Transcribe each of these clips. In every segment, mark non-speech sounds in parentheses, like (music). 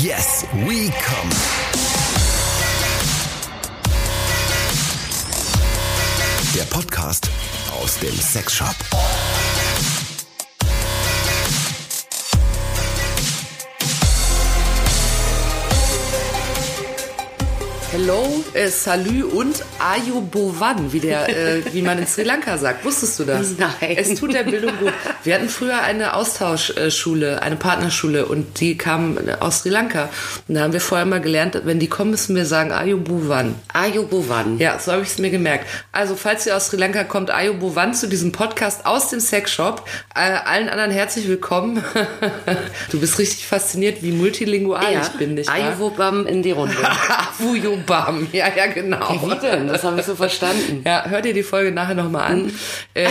Yes, we come. Der Podcast aus dem Sexshop. Hello, äh, Salü und Ayubovan, wie, der, äh, wie man in Sri Lanka sagt. Wusstest du das? (laughs) Nein. Es tut der Bildung gut. Wir hatten früher eine Austauschschule, eine Partnerschule und die kam aus Sri Lanka. Und da haben wir vorher mal gelernt, wenn die kommen, müssen wir sagen Ayubovan. Ayubovan. Ja, so habe ich es mir gemerkt. Also, falls ihr aus Sri Lanka kommt, Ayubovan zu diesem Podcast aus dem Sexshop. Äh, allen anderen herzlich willkommen. (laughs) du bist richtig fasziniert, wie multilingual ich bin, nicht wahr? Ayubobam in die Runde. (laughs) Ayubobam. Ja, ja, genau. Wie denn? Das habe ich so verstanden. Ja, hört ihr die Folge nachher nochmal an. Hm. Ähm?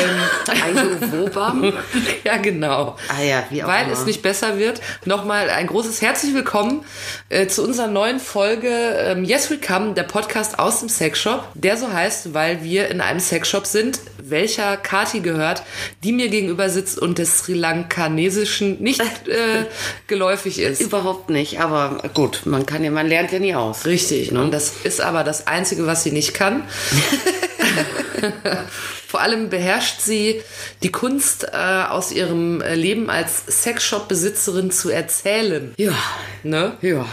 (laughs) (laughs) ja, genau. Ah ja, wie auch Weil immer. es nicht besser wird. Nochmal ein großes herzlich willkommen äh, zu unserer neuen Folge ähm, Yes We Come, der Podcast aus dem Sexshop, der so heißt, weil wir in einem Sexshop sind, welcher Kati gehört, die mir gegenüber sitzt und des Sri Lankanesischen nicht (laughs) äh, geläufig ist. Überhaupt nicht, aber gut, man kann ja, man lernt ja nie aus. Richtig. Und das ist aber das Einzige, was sie nicht kann. (laughs) Vor allem beherrscht sie die Kunst, äh, aus ihrem Leben als Sexshop-Besitzerin zu erzählen. Ja. Ne? Ja.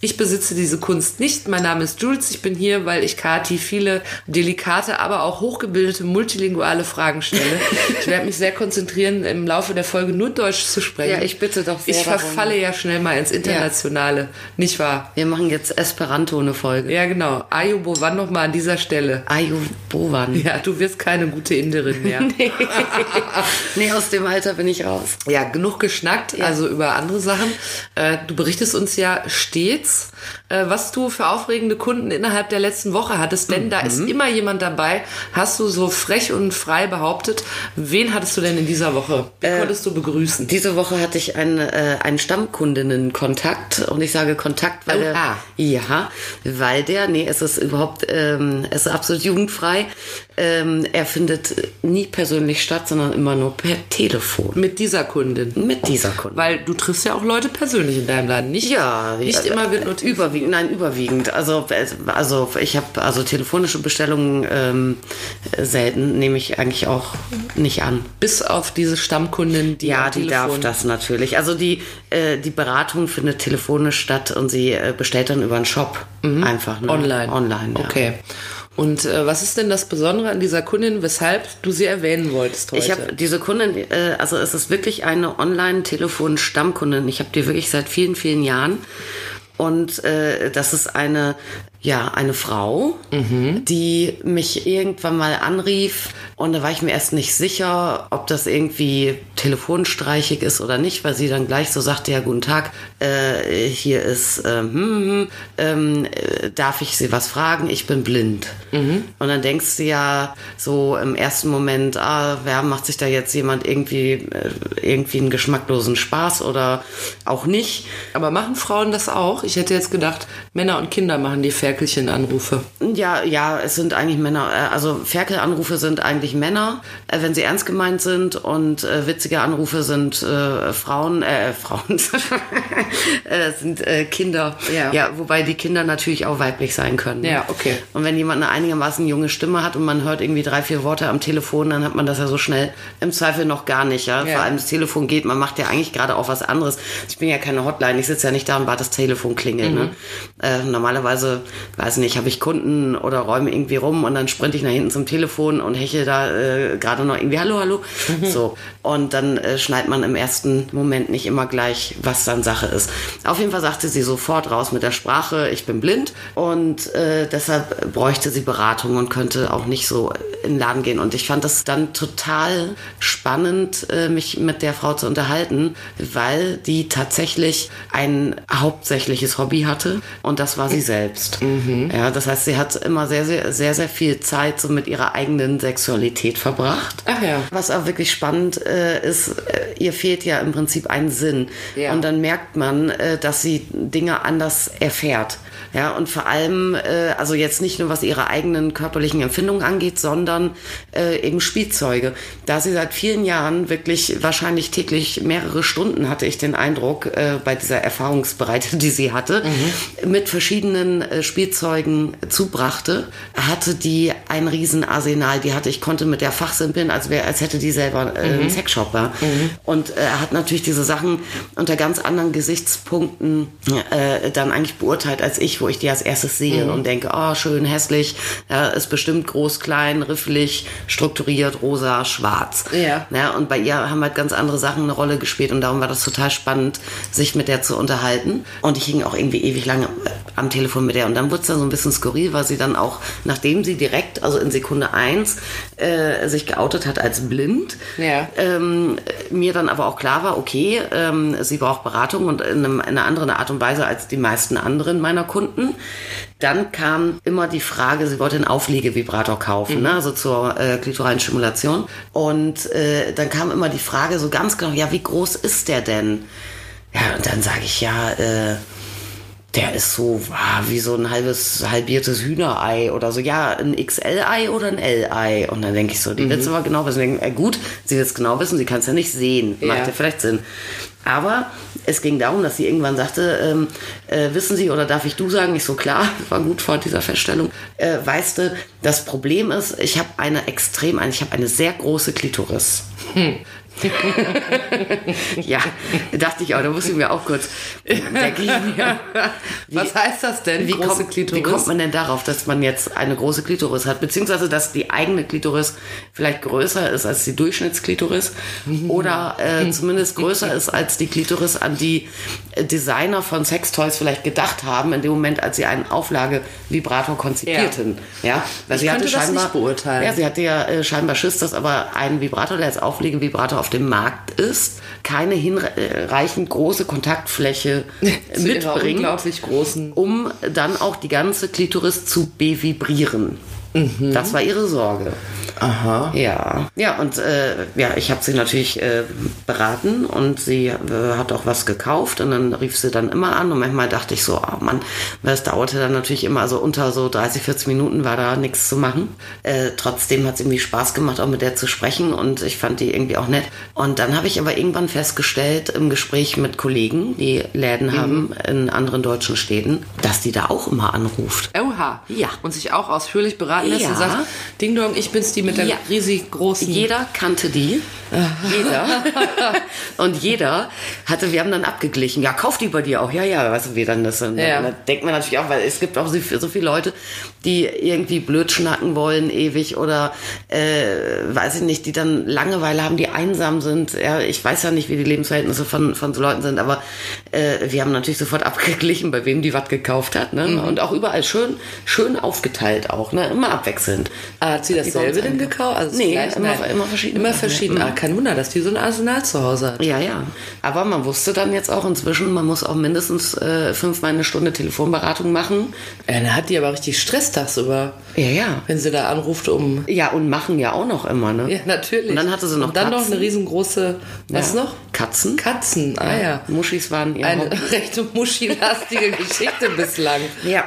Ich besitze diese Kunst nicht. Mein Name ist Jules. Ich bin hier, weil ich Kati viele delikate, aber auch hochgebildete, multilinguale Fragen stelle. (laughs) ich werde mich sehr konzentrieren, im Laufe der Folge nur Deutsch zu sprechen. Ja, ich bitte doch sehr Ich darum. verfalle ja schnell mal ins Internationale. Nicht wahr? Wir machen jetzt Esperanto eine Folge. Ja, genau. Ayubo, wann noch mal an dieser Stelle? Ayubovan. Ja, du wirst keine gute Inderin mehr. (laughs) Nee, aus dem Alter bin ich raus. Ja, genug geschnackt, also über andere Sachen. Äh, du berichtest uns ja stets, was du für aufregende Kunden innerhalb der letzten Woche hattest, denn da ist immer jemand dabei. Hast du so frech und frei behauptet. Wen hattest du denn in dieser Woche? Wen konntest du begrüßen? Diese Woche hatte ich einen, äh, einen Stammkundinnen-Kontakt und ich sage Kontakt, weil Oha. der, ja, weil der, nee, es ist überhaupt, ähm, es ist absolut jugendfrei. Ähm, er findet nie persönlich statt, sondern immer nur per Telefon. Mit dieser Kundin. Mit dieser Kundin. Weil du triffst ja auch Leute persönlich in deinem Laden, nicht? Ja, Nicht ja, immer wird nur überwiegend, nein, überwiegend. Also, also ich habe also telefonische Bestellungen ähm, selten, nehme ich eigentlich auch nicht an. Bis auf diese Stammkundin, die Ja, die darf das natürlich. Also die, äh, die Beratung findet telefonisch statt und sie äh, bestellt dann über einen Shop einfach. Ne? Online. Online, ja. Okay. Und äh, was ist denn das Besondere an dieser Kundin, weshalb du sie erwähnen wolltest heute? Ich habe diese Kundin, äh, also es ist wirklich eine Online-Telefon-Stammkundin. Ich habe die wirklich seit vielen, vielen Jahren. Und äh, das ist eine, ja, eine Frau, die mich irgendwann mal anrief. Und da war ich mir erst nicht sicher, ob das irgendwie telefonstreichig ist oder nicht, weil sie dann gleich so sagte, ja, guten Tag, äh, hier ist, ähm, hm, hm, ähm, äh, darf ich Sie was fragen? Ich bin blind. Und dann denkst du ja so im ersten Moment, ah, wer macht sich da jetzt jemand irgendwie, äh, irgendwie einen geschmacklosen Spaß oder auch nicht? Aber machen Frauen das auch? Ich hätte jetzt gedacht, Männer und Kinder machen die Ferkelchen-Anrufe. Ja, ja, es sind eigentlich Männer. äh, Also Ferkelanrufe sind eigentlich Männer, äh, wenn sie ernst gemeint sind und äh, witzige Anrufe sind äh, Frauen, äh, Frauen (laughs) äh, sind äh, Kinder. Ja. ja, wobei die Kinder natürlich auch weiblich sein können. ne? Ja, okay. Und wenn jemand eine einigermaßen junge Stimme hat und man hört irgendwie drei, vier Worte am Telefon, dann hat man das ja so schnell im Zweifel noch gar nicht. Ja? Ja. Vor allem das Telefon geht, man macht ja eigentlich gerade auch was anderes. Ich bin ja keine Hotline, ich sitze ja nicht da und warte, das Telefon klingelt. Ne? Äh, normalerweise, weiß nicht, habe ich Kunden oder räume irgendwie rum und dann sprinte ich nach hinten zum Telefon und hechle da äh, gerade noch irgendwie Hallo, hallo. So. Und dann äh, schneidet man im ersten Moment nicht immer gleich, was dann Sache ist. Auf jeden Fall sagte sie sofort raus mit der Sprache, ich bin blind und äh, deshalb bräuchte sie Beratung und könnte auch nicht so in den Laden gehen. Und ich fand das dann total spannend, äh, mich mit der Frau zu unterhalten, weil die tatsächlich ein hauptsächliches Hobby hatte und das war sie selbst. Ja, das heißt, sie hat immer sehr, sehr, sehr, sehr viel Zeit so mit ihrer eigenen Sexualität verbracht. Ach ja. Was auch wirklich spannend äh, ist, äh, ihr fehlt ja im Prinzip ein Sinn. Ja. Und dann merkt man, äh, dass sie Dinge anders erfährt. Ja, und vor allem, äh, also jetzt nicht nur was ihre eigenen körperlichen Empfindungen angeht, sondern äh, eben Spielzeuge. Da sie seit vielen Jahren wirklich wahrscheinlich täglich mehrere Stunden, hatte ich den Eindruck, bei dieser Erfahrungsbreite, (laughs) die sie hatte, mhm. mit verschiedenen äh, Spielzeugen zubrachte, hatte die ein Riesenarsenal. Die hatte, ich konnte mit der fachsimpeln, als, wär, als hätte die selber äh, mhm. einen Sexshop war. Mhm. Und äh, er hat natürlich diese Sachen unter ganz anderen Gesichtspunkten äh, dann eigentlich beurteilt als ich, wo ich die als erstes sehe mhm. und denke, oh, schön, hässlich, ja, ist bestimmt groß, klein, riffelig, strukturiert, rosa, schwarz. Ja. ja. Und bei ihr haben halt ganz andere Sachen eine Rolle gespielt und darum war das total spannend, sich mit der zu unterhalten. Und ich hing auch irgendwie ewig lange am Telefon mit der. Und dann wurde es dann so ein bisschen skurril, weil sie dann auch, nachdem sie direkt, also in Sekunde eins, äh, sich geoutet hat als blind, ja. ähm, mir dann aber auch klar war, okay, ähm, sie braucht Beratung und in, einem, in einer anderen Art und Weise als die meisten anderen meiner Kunden. Dann kam immer die Frage, sie wollte einen Aufliegevibrator kaufen, mhm. ne, also zur äh, klitoralen Stimulation. Und äh, dann kam immer die Frage so ganz genau, ja, wie groß ist der denn? Ja, und dann sage ich, ja, äh, der ist so ah, wie so ein halbes, halbiertes Hühnerei oder so. Ja, ein XL-Ei oder ein L-Ei. Und dann denke ich so, die mhm. will es aber genau wissen. Denke, äh, gut, sie will es genau wissen, sie kann es ja nicht sehen. Macht ja. ja vielleicht Sinn. Aber es ging darum, dass sie irgendwann sagte, ähm, äh, wissen Sie oder darf ich du sagen? Ich so, klar, (laughs) war gut vor dieser Feststellung. Äh, weißt du, das Problem ist, ich habe eine extrem, ich habe eine sehr große Klitoris. Hm. (laughs) ja, dachte ich auch, da muss ich mir auch kurz denke ich mir. Wie, Was heißt das denn, wie kommt? Wie kommt man denn darauf, dass man jetzt eine große Klitoris hat? Beziehungsweise, dass die eigene Klitoris vielleicht größer ist als die Durchschnittsklitoris oder äh, (laughs) zumindest größer ist als die Klitoris, an die Designer von Sextoys vielleicht gedacht haben, in dem Moment, als sie einen Auflage-Vibrator konzipierten. Ja, ja weil ich sie hatte scheinbar, das nicht beurteilen. Ja, sie hatte ja äh, scheinbar Schiss, dass aber ein Vibrator, der als Auflege-Vibrator auf dem Markt ist, keine hinreichend große Kontaktfläche (laughs) mitbringt, unglaublich großen, um dann auch die ganze Klitoris zu bevibrieren. Mhm. Das war ihre Sorge. Aha. Ja. Ja, und äh, ja, ich habe sie natürlich äh, beraten und sie äh, hat auch was gekauft und dann rief sie dann immer an und manchmal dachte ich so, oh Mann, das dauerte dann natürlich immer, also unter so 30, 40 Minuten war da nichts zu machen. Äh, trotzdem hat es irgendwie Spaß gemacht, auch mit der zu sprechen und ich fand die irgendwie auch nett. Und dann habe ich aber irgendwann festgestellt im Gespräch mit Kollegen, die Läden mhm. haben in anderen deutschen Städten, dass die da auch immer anruft. Oha. Ja. Und sich auch ausführlich beraten beraten lässt ja. und sagt, Ding Dong, ich bin's die mit der ja. riesig großen. Jeder kannte die. jeder. (laughs) und jeder hatte, wir haben dann abgeglichen, ja, kauft die bei dir auch. Ja, ja, weißt du, wie dann das. Und ja. da denkt man natürlich auch, weil es gibt auch so, so viele Leute, die irgendwie blöd schnacken wollen ewig oder äh, weiß ich nicht, die dann Langeweile haben, die einsam sind. Ja, ich weiß ja nicht, wie die Lebensverhältnisse von, von so Leuten sind, aber äh, wir haben natürlich sofort (laughs) abgeglichen, bei wem die was gekauft hat. Ne? Mhm. Und auch überall schön, schön aufgeteilt auch, ne? immer abwechselnd. hat sie dasselbe denn gekauft? Also nee, immer, immer verschieden. Immer verschieden. Ah, kein Wunder, dass die so ein Arsenal zu Hause hat. Ja, ja. Aber man wusste dann jetzt auch inzwischen, man muss auch mindestens äh, fünfmal eine Stunde Telefonberatung machen. Ja, dann hat die aber richtig Stress tagsüber. Ja, ja. Wenn sie da anruft, um. Ja, und machen ja auch noch immer, ne? Ja, natürlich. Und dann hatte sie noch Und dann Katzen. noch eine riesengroße. Was ja. noch? Katzen. Katzen, ah ja. Muschis waren ihr Eine Hobby. (laughs) recht muschilastige Geschichte bislang. Ja,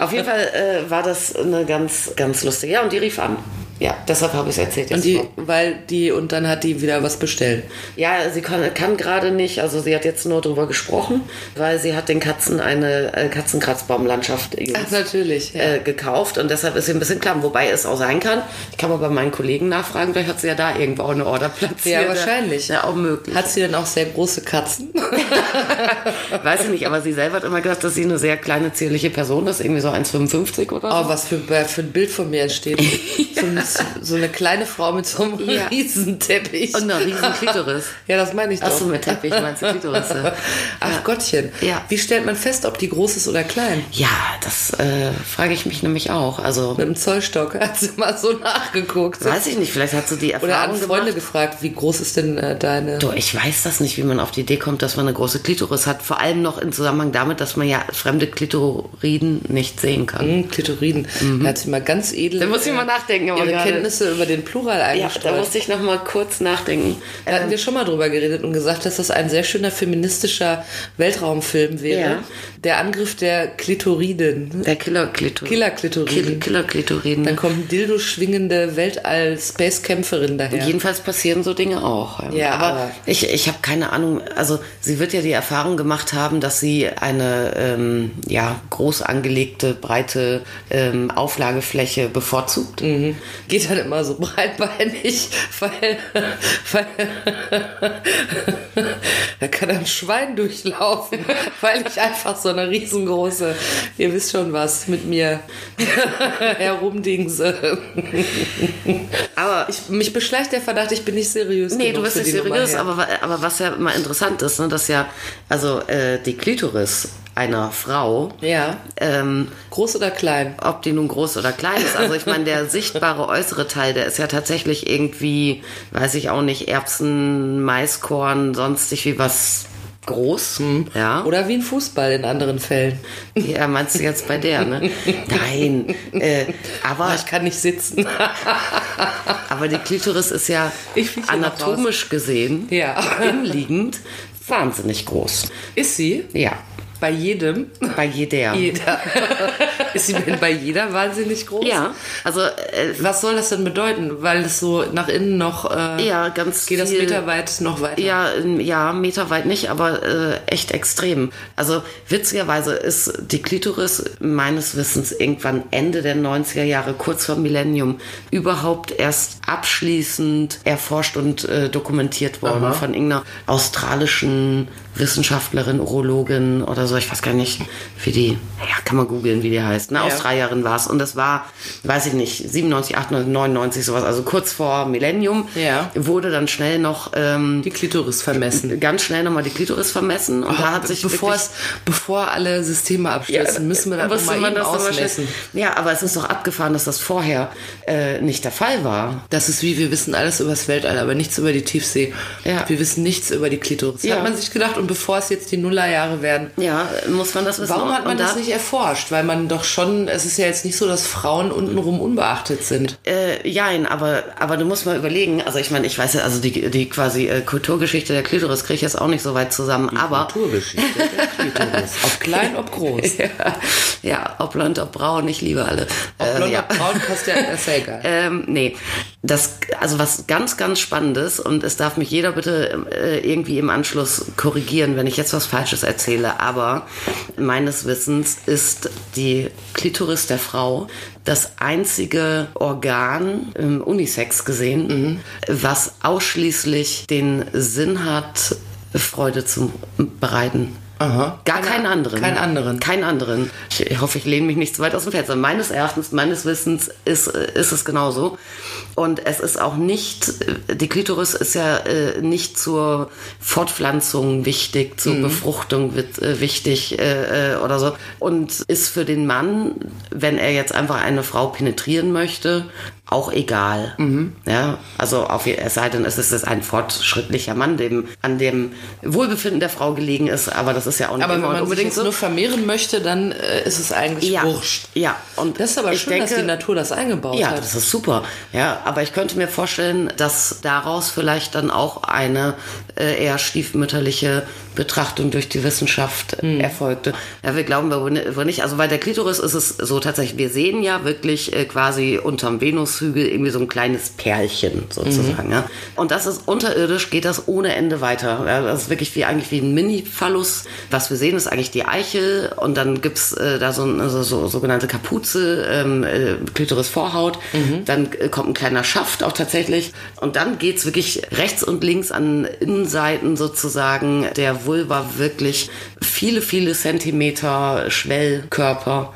auf jeden Fall äh, war das eine ganz, ganz lustige. Ja, und die rief an. Ja, deshalb habe ich es erzählt. Jetzt und die, weil die, und dann hat die wieder was bestellt. Ja, sie kann, kann gerade nicht, also sie hat jetzt nur darüber gesprochen, weil sie hat den Katzen eine äh, Katzenkratzbaumlandschaft Ach, natürlich, ja. äh, gekauft und deshalb ist sie ein bisschen klamm. Wobei es auch sein kann, ich kann mal bei meinen Kollegen nachfragen, vielleicht hat sie ja da irgendwo eine Order platziert. Ja, wahrscheinlich. Ja, auch möglich. Hat sie denn auch sehr große Katzen? (laughs) Weiß ich nicht, aber sie selber hat immer gesagt, dass sie eine sehr kleine, zierliche Person ist, irgendwie so 1,55 oder so. Oh, was für, für ein Bild von mir entsteht. (laughs) so ein so eine kleine Frau mit so einem ja. Riesenteppich. Und einer riesen Klitoris. (laughs) ja, das meine ich doch. Achso, mit Teppich meinst du Klitoris. (laughs) Ach ja. Gottchen. Ja. Wie stellt man fest, ob die groß ist oder klein? Ja, das äh, frage ich mich nämlich auch. Also mit dem Zollstock (laughs) hat sie mal so nachgeguckt. Weiß ich nicht, vielleicht hat sie die Erfahrung Oder an Freunde gemacht. gefragt, wie groß ist denn äh, deine... Du, ich weiß das nicht, wie man auf die Idee kommt, dass man eine große Klitoris hat. Vor allem noch im Zusammenhang damit, dass man ja fremde Klitoriden nicht sehen kann. Mhm, Klitoriden. Mhm. Da hat sie mal ganz edel... Da muss ich mal nachdenken. Ihre gerade- Kenntnisse über den Plural Ja, eingestreut. da musste ich noch mal kurz nachdenken. Da hatten wir schon mal drüber geredet und gesagt, dass das ein sehr schöner feministischer Weltraumfilm wäre. Ja. Der Angriff der Klitoriden. Der Killer-Klitoriden. Killer-Klitoriden. Killer-Klitoriden. Dann kommt Dildo schwingende Weltall-Space-Kämpferin daher. Jedenfalls passieren so Dinge auch. Ja, aber, aber- ich, ich habe keine Ahnung. Also sie wird ja die Erfahrung gemacht haben, dass sie eine ähm, ja, groß angelegte, breite ähm, Auflagefläche bevorzugt. Mhm. Geht dann immer so breitbeinig, weil, weil da kann ein Schwein durchlaufen, weil ich einfach so eine riesengroße, ihr wisst schon was, mit mir herumdingse. Aber Ich, mich beschleicht der Verdacht, ich bin nicht seriös. Nee, du bist nicht seriös, aber, aber was ja immer interessant ist, ne, dass ja, also äh, die Klitoris einer Frau, Ja. ähm, Groß oder klein? ob die nun groß oder klein ist, also ich meine, der sichtbare (laughs) äußere Teil, der ist ja tatsächlich irgendwie, weiß ich auch nicht, Erbsen, Maiskorn, sonstig wie was groß, ja. Oder wie ein Fußball in anderen Fällen. Ja, meinst du jetzt bei der, ne? Nein, äh, aber, Ich kann nicht sitzen. (laughs) aber die Klitoris ist ja anatomisch gesehen, Ja. inliegend, wahnsinnig groß. Ist sie? Ja, Bei jedem? bei jeder. Jeder. (laughs) (laughs) Ist sie denn bei jeder wahnsinnig groß? Ja, also äh, Was soll das denn bedeuten? Weil es so nach innen noch. Äh, ja, ganz Geht das viel- meterweit noch weiter? Ja, ja, meterweit nicht, aber äh, echt extrem. Also witzigerweise ist die Klitoris meines Wissens irgendwann Ende der 90er Jahre, kurz vor Millennium, überhaupt erst abschließend erforscht und äh, dokumentiert worden Aha. von irgendeiner australischen Wissenschaftlerin, Urologin oder so. Ich weiß gar nicht, wie die, ja, kann man googeln, wie die heißt. Eine Ja. Australierin war es. Und das war, weiß ich nicht, 97, 98, 99, sowas, also kurz vor Millennium Ja. wurde dann schnell noch ähm, Die Klitoris vermessen. ganz schnell nochmal die Klitoris vermessen und da hat sich bevor, es, bevor alle Systeme abstürzen, müssen wir das nochmal man eben das mal ausmessen. Ja, aber es ist doch abgefahren, dass das vorher äh, nicht der Fall war. Das ist wie, wir wissen alles über das Weltall, aber nichts über die Tiefsee. Ja. Wir wissen nichts über die Klitoris. Ja. Hat man sich gedacht, und bevor es jetzt die Nullerjahre werden, Ja, muss man das wissen. warum hat man das da, nicht erforscht? Weil man doch schon, es ist ja jetzt nicht so, dass Frauen untenrum unbeachtet sind. Äh, jein, aber, aber du musst mal überlegen, also ich meine, ich weiß ja, also die, die quasi äh, Kulturgeschichte der Klitoris kriege ich jetzt auch nicht so weit zusammen, aber Kulturgeschichte der Klitoris. Ob klein, ob groß. (laughs) ja, ja, ob blond, ob braun, ich liebe alle. Ob Äh, blond, ja. ob braun, passt ja, ist ja egal. (laughs) Ähm, nee, das, also was ganz, ganz Spannendes und es darf mich jeder bitte äh, irgendwie im Anschluss korrigieren, wenn ich jetzt was Falsches erzähle, aber meines Wissens ist die Klitoris der Frau das einzige Organ, im Unisex gesehen, was ausschließlich den Sinn hat, Freude zu bereiten. Aha. Gar Keine- keinen anderen. keinen anderen. Keinen anderen. Ich hoffe, ich lehne mich nicht zu weit aus dem Fenster. Meines Erachtens, meines Wissens ist, ist es genauso. Und es ist auch nicht, die Klitoris ist ja äh, nicht zur Fortpflanzung wichtig, zur Mhm. Befruchtung wird, äh, wichtig äh, äh, oder so. Und ist für den Mann, wenn er jetzt einfach eine Frau penetrieren möchte, auch egal. Mhm. Ja, also auf, es sei denn, es ist ein fortschrittlicher Mann, dem, an dem Wohlbefinden der Frau gelegen ist, aber das ist ja auch nicht Aber wenn man unbedingt so. nur vermehren möchte, dann äh, ist es eigentlich ja, wurscht. ja, und Das ist aber ich schön, dass die Natur das eingebaut ja, hat. das ist super. Ja, aber ich könnte mir vorstellen, dass daraus vielleicht dann auch eine äh, eher stiefmütterliche Betrachtung durch die Wissenschaft Hm. erfolgte. Ja, wir glauben aber nicht. Also bei der Klitoris ist es so tatsächlich, wir sehen ja wirklich äh, quasi unterm Venushügel irgendwie so ein kleines Perlchen sozusagen. Mhm. Ja. Und das ist unterirdisch, geht das ohne Ende weiter. Ja, das ist wirklich wie eigentlich wie ein Mini-Phallus. Was wir sehen, ist eigentlich die Eichel und dann gibt's äh, da so eine so, so, sogenannte Kapuze, ähm, äh, Klitoris-Vorhaut. Mhm. Dann äh, kommt ein kleiner Schaft auch tatsächlich. Und dann geht's wirklich rechts und links an Innenseiten sozusagen der Vulva wirklich viele, viele Zentimeter Schwellkörper,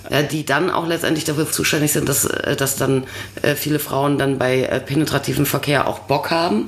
äh, die dann auch letztendlich dafür zuständig sind, dass, äh, dass dann äh, viele Frauen dann bei äh, penetrativem Verkehr auch Bock haben.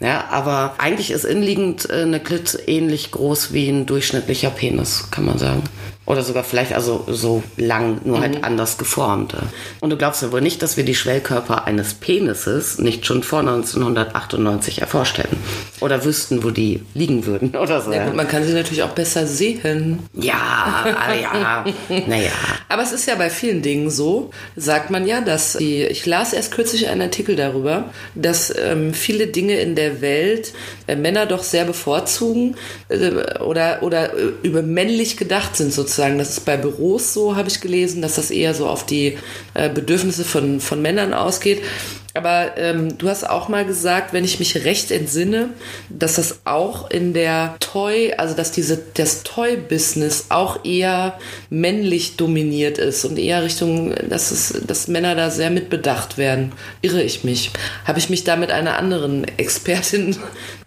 Ja, aber eigentlich ist innenliegend äh, eine Klit ähnlich groß wie ein durchschnittlicher Penis, kann man sagen. Oder sogar vielleicht also so lang, nur halt anders geformt. Und du glaubst ja wohl nicht, dass wir die Schwellkörper eines Penises nicht schon vor 1998 erforscht hätten. Oder wüssten, wo die liegen würden (laughs) oder so. Ja, gut, man kann sie natürlich auch besser sehen. Ja, ah, ja, (laughs) naja. Aber es ist ja bei vielen Dingen so, sagt man ja, dass die, ich las erst kürzlich einen Artikel darüber, dass ähm, viele Dinge in der Welt äh, Männer doch sehr bevorzugen äh, oder, oder äh, über männlich gedacht sind sozusagen. Das ist bei Büros so, habe ich gelesen, dass das eher so auf die äh, Bedürfnisse von, von Männern ausgeht. Aber ähm, du hast auch mal gesagt, wenn ich mich recht entsinne, dass das auch in der Toy, also dass diese das Toy-Business auch eher männlich dominiert ist und eher Richtung, dass es, dass Männer da sehr mitbedacht werden. Irre ich mich? Habe ich mich da mit einer anderen Expertin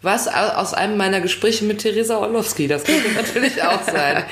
was aus einem meiner Gespräche mit Theresa Orlowski? Das könnte (laughs) natürlich auch sein.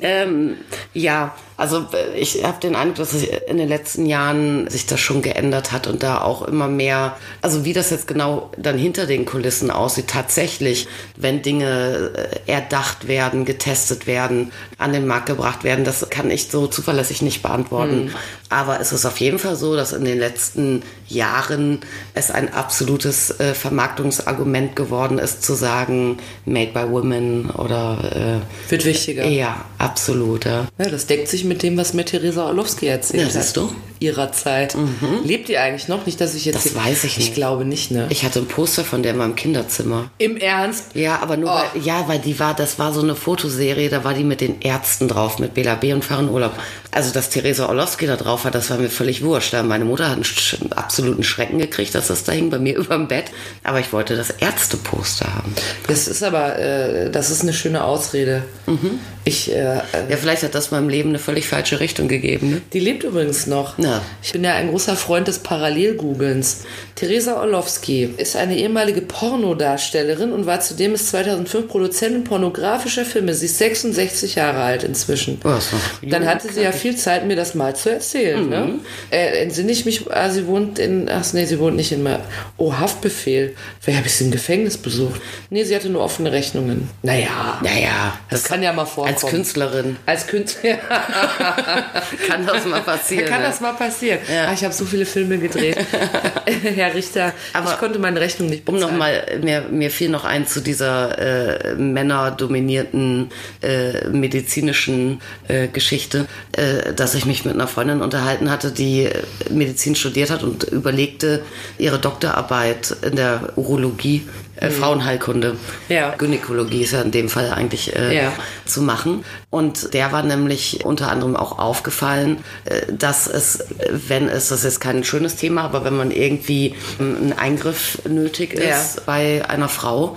ähm, ja, also äh, ich habe den Eindruck, dass sich in den letzten Jahren sich das schon geändert hat und da auch immer mehr, also wie das jetzt genau dann hinter den Kulissen aussieht, tatsächlich, wenn Dinge äh, erdacht werden, getestet werden, an den Markt gebracht werden, das kann ich so zuverlässig nicht beantworten. Mhm. Aber es ist auf jeden Fall so, dass in den letzten Jahren es ein absolutes äh, Vermarktungsargument geworden ist, zu sagen, made by women oder äh, wird wichtiger. Ja, absolut. Ja. ja, das deckt sich mit dem, was mir Theresa Orlowski erzählt ja, siehst du? Ihrer Zeit. Mhm. Lebt die eigentlich noch? Nicht, dass ich jetzt. Das weiß ich nicht. Ich glaube nicht, ne? Ich hatte ein Poster von der in meinem Kinderzimmer. Im Ernst? Ja, aber nur, oh. weil, ja, weil die war, das war so eine Fotoserie, da war die mit den Ärzten drauf, mit Bela B. und Fahren Urlaub. Also, dass Theresa Orlowski da drauf war, das war mir völlig wurscht. Meine Mutter hat einen absoluten Schrecken gekriegt, dass das da hing bei mir (laughs) über dem Bett. Aber ich wollte das Ärzteposter haben. Das ist aber, äh, das ist eine schöne Ausrede. Mhm. Ich, äh, ja, vielleicht hat das meinem Leben eine völlig falsche Richtung gegeben. Ne? Die lebt übrigens noch. Ja. Ich bin ja ein großer Freund des Parallelgoogelns. Theresa Orlowski ist eine ehemalige Pornodarstellerin und war zudem bis 2005 Produzentin pornografischer Filme. Sie ist 66 Jahre alt inzwischen. Oh, Dann hatte sie ja viel Zeit, mir das mal zu erzählen. Ne? Mhm. Ne? Äh, entsinne ich mich, ah, sie wohnt in, ach nee, sie wohnt nicht in, oh, Haftbefehl. Wer habe ich sie im Gefängnis besucht? Nee, sie hatte nur offene Rechnungen. Naja. Naja. Das, das kann ja mal vorkommen. Als Künstlerin. Als Künstlerin. (laughs) kann das mal passieren. Kann das mal passieren. Ja. Ach, ich habe so viele Filme gedreht. (laughs) (laughs) Herr Richter, Aber ich konnte meine Rechnung nicht bezahlen. Um nochmal, mir, mir fiel noch ein zu dieser äh, männerdominierten äh, medizinischen äh, Geschichte, äh, dass ich mich mit einer Freundin unterhalten hatte, die Medizin studiert hat und überlegte, ihre Doktorarbeit in der Urologie äh, mhm. Frauenheilkunde, ja. Gynäkologie ist ja in dem Fall eigentlich äh, ja. zu machen. Und der war nämlich unter anderem auch aufgefallen, äh, dass es, wenn es, das ist kein schönes Thema, aber wenn man irgendwie einen Eingriff nötig ist ja. bei einer Frau,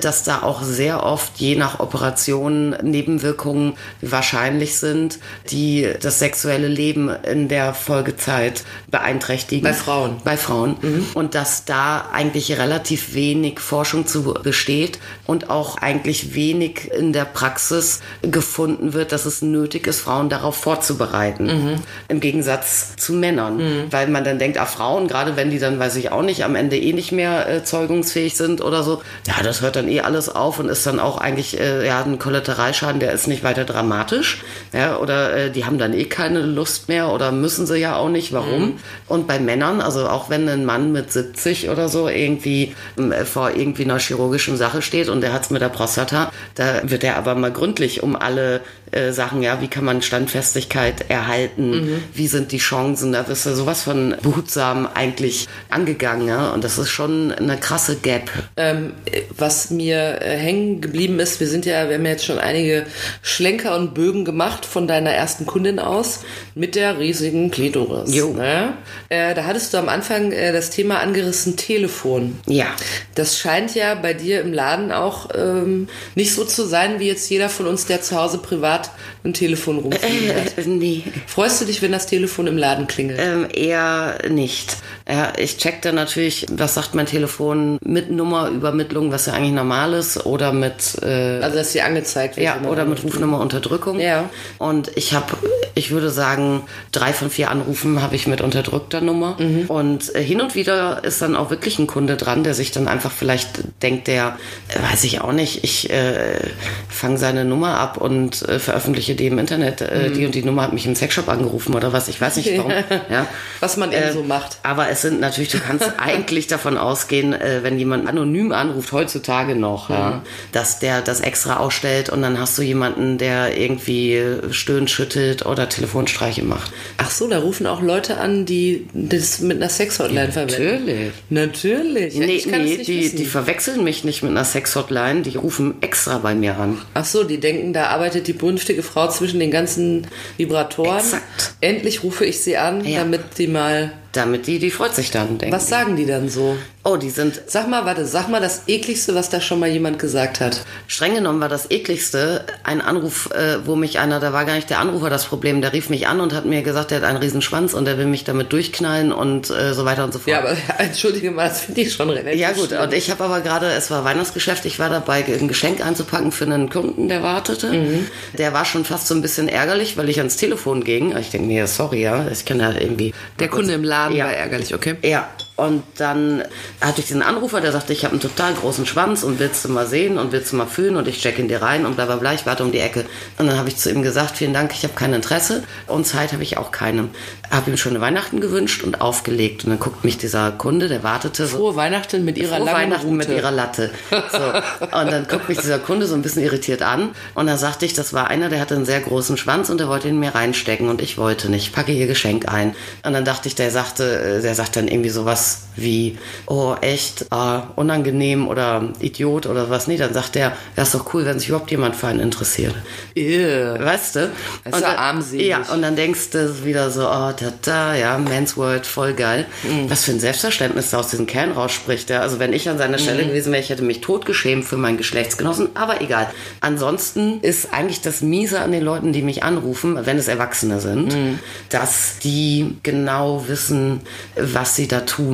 dass da auch sehr oft je nach Operation Nebenwirkungen wahrscheinlich sind, die das sexuelle Leben in der Folgezeit beeinträchtigen. Bei Frauen. Bei Frauen. Mhm. Und dass da eigentlich relativ wenig Forschung zu besteht und auch eigentlich wenig in der Praxis gefunden wird, dass es nötig ist, Frauen darauf vorzubereiten. Mhm. Im Gegensatz zu Männern. Mhm. Weil man dann denkt, ah, Frauen, gerade wenn die dann, weiß ich auch nicht, am Ende eh nicht mehr äh, zeugungsfähig sind oder so, ja, das hört dann eh alles auf und ist dann auch eigentlich äh, ja, ein Kollateralschaden, der ist nicht weiter dramatisch. Ja, oder äh, die haben dann eh keine Lust mehr oder müssen sie ja auch nicht. Warum? Mhm. Und bei Männern, also auch wenn ein Mann mit 70 oder so irgendwie äh, vor irgendwie einer chirurgischen Sache steht und der hat es mit der Prostata, da wird er aber mal gründlich um alle äh, Sachen, ja, wie kann man Standfestigkeit erhalten, mhm. wie sind die Chancen, da wirst du sowas von behutsam eigentlich angegangen, ja, und das ist schon eine krasse Gap. Ähm, was mir äh, hängen geblieben ist, wir sind ja, wir haben ja jetzt schon einige Schlenker und Bögen gemacht von deiner ersten Kundin aus mit der riesigen Klitoris. Jo. Ne? Äh, da hattest du am Anfang äh, das Thema angerissen Telefon. Ja. Das scheint ja bei dir im Laden auch ähm, nicht so zu sein, wie jetzt jeder von uns, der zu Hause privat privat ein Telefon rumfliegen äh, äh, nee. Freust du dich, wenn das Telefon im Laden klingelt? Ähm, eher nicht. Ja, ich check dann natürlich, was sagt mein Telefon mit Nummerübermittlung, was ja eigentlich normales oder mit äh, Also, dass sie angezeigt wird. ja, oder mit. Rufnummerunterdrückung. Ja. Und ich habe, ich würde sagen, drei von vier Anrufen habe ich mit unterdrückter Nummer. Mhm. Und äh, hin und wieder ist dann auch wirklich ein Kunde dran, der sich dann einfach vielleicht denkt, der, äh, weiß ich auch nicht, ich äh, fange seine Nummer ab und äh, veröffentliche die im Internet. Äh, Mhm. Die und die Nummer hat mich im Sexshop angerufen oder was, ich weiß nicht (laughs) warum. ja. Was man eben so macht. Aber es sind natürlich, du kannst (laughs) eigentlich davon ausgehen, äh, wenn jemand anonym anruft, heutzutage noch, ja, dass der das extra ausstellt und dann hast du jemanden, der irgendwie stöhnt, schüttelt oder Telefonstreiche macht. Ach so, da rufen auch Leute an, die das mit einer Sexhotline verwenden. Natürlich. Ja, Nee, ich nee, die, wissen. die verwechseln mich nicht mit einer Sexhotline, die rufen extra bei mir an. Ach so, die denken, da arbeitet die brünftige Frau zwischen den ganzen Vibratoren. Exakt. Endlich rufe ich sie an, Ja. damit die mal. Damit die, die freut sich dann, denken. Was sagen die dann so? Oh, die sind Sag mal, warte, sag mal das ekligste, was da schon mal jemand gesagt hat. Streng genommen war das ekligste ein Anruf, äh, wo mich einer, da war gar nicht der Anrufer das Problem, der rief mich an und hat mir gesagt, er hat einen riesen Schwanz und er will mich damit durchknallen und äh, so weiter und so fort. Ja, aber (laughs) entschuldige mal, das finde ich schon relativ Ja gut, schlimm. und ich habe aber gerade, es war Weihnachtsgeschäft, ich war dabei, ein Geschenk einzupacken für einen Kunden, der wartete. Mhm. Der war schon fast so ein bisschen ärgerlich, weil ich ans Telefon ging. Ich denke mir, sorry, ja, ich kann ja irgendwie... Der Kunde im Laden Ja. war ärgerlich, okay? Ja, und dann hatte ich diesen Anrufer, der sagte, ich habe einen total großen Schwanz und willst du mal sehen und willst du mal fühlen und ich check ihn dir rein und bla bla bla, ich warte um die Ecke. Und dann habe ich zu ihm gesagt, vielen Dank, ich habe kein Interesse und Zeit habe ich auch keine. Habe ihm schöne Weihnachten gewünscht und aufgelegt. Und dann guckt mich dieser Kunde, der wartete so. Frohe Weihnachten mit ihrer Frohe langen Weihnachten Rute. mit ihrer Latte. So. Und dann guckt mich dieser Kunde so ein bisschen irritiert an. Und dann sagte ich, das war einer, der hatte einen sehr großen Schwanz und der wollte ihn mir reinstecken und ich wollte nicht. Ich packe ihr Geschenk ein. Und dann dachte ich, der sagte, äh, der sagt dann irgendwie sowas wie, oh, echt, äh, unangenehm oder Idiot oder was. Nee, dann sagt er, das ist doch cool, wenn sich überhaupt jemand für einen interessiert. Ew. Weißt du? Das ist ja armselig. Ja, und dann denkst du wieder so, oh, da, da, ja, Man's World, voll geil. Mhm. Was für ein Selbstverständnis da aus diesem Kern rausspricht. Ja. Also wenn ich an seiner Mhm. Stelle gewesen wäre, ich hätte mich totgeschämt für meinen Geschlechtsgenossen, aber egal. Ansonsten ist eigentlich das Miese an den Leuten, die mich anrufen, wenn es Erwachsene sind, Mhm. dass die genau wissen, was sie da tun.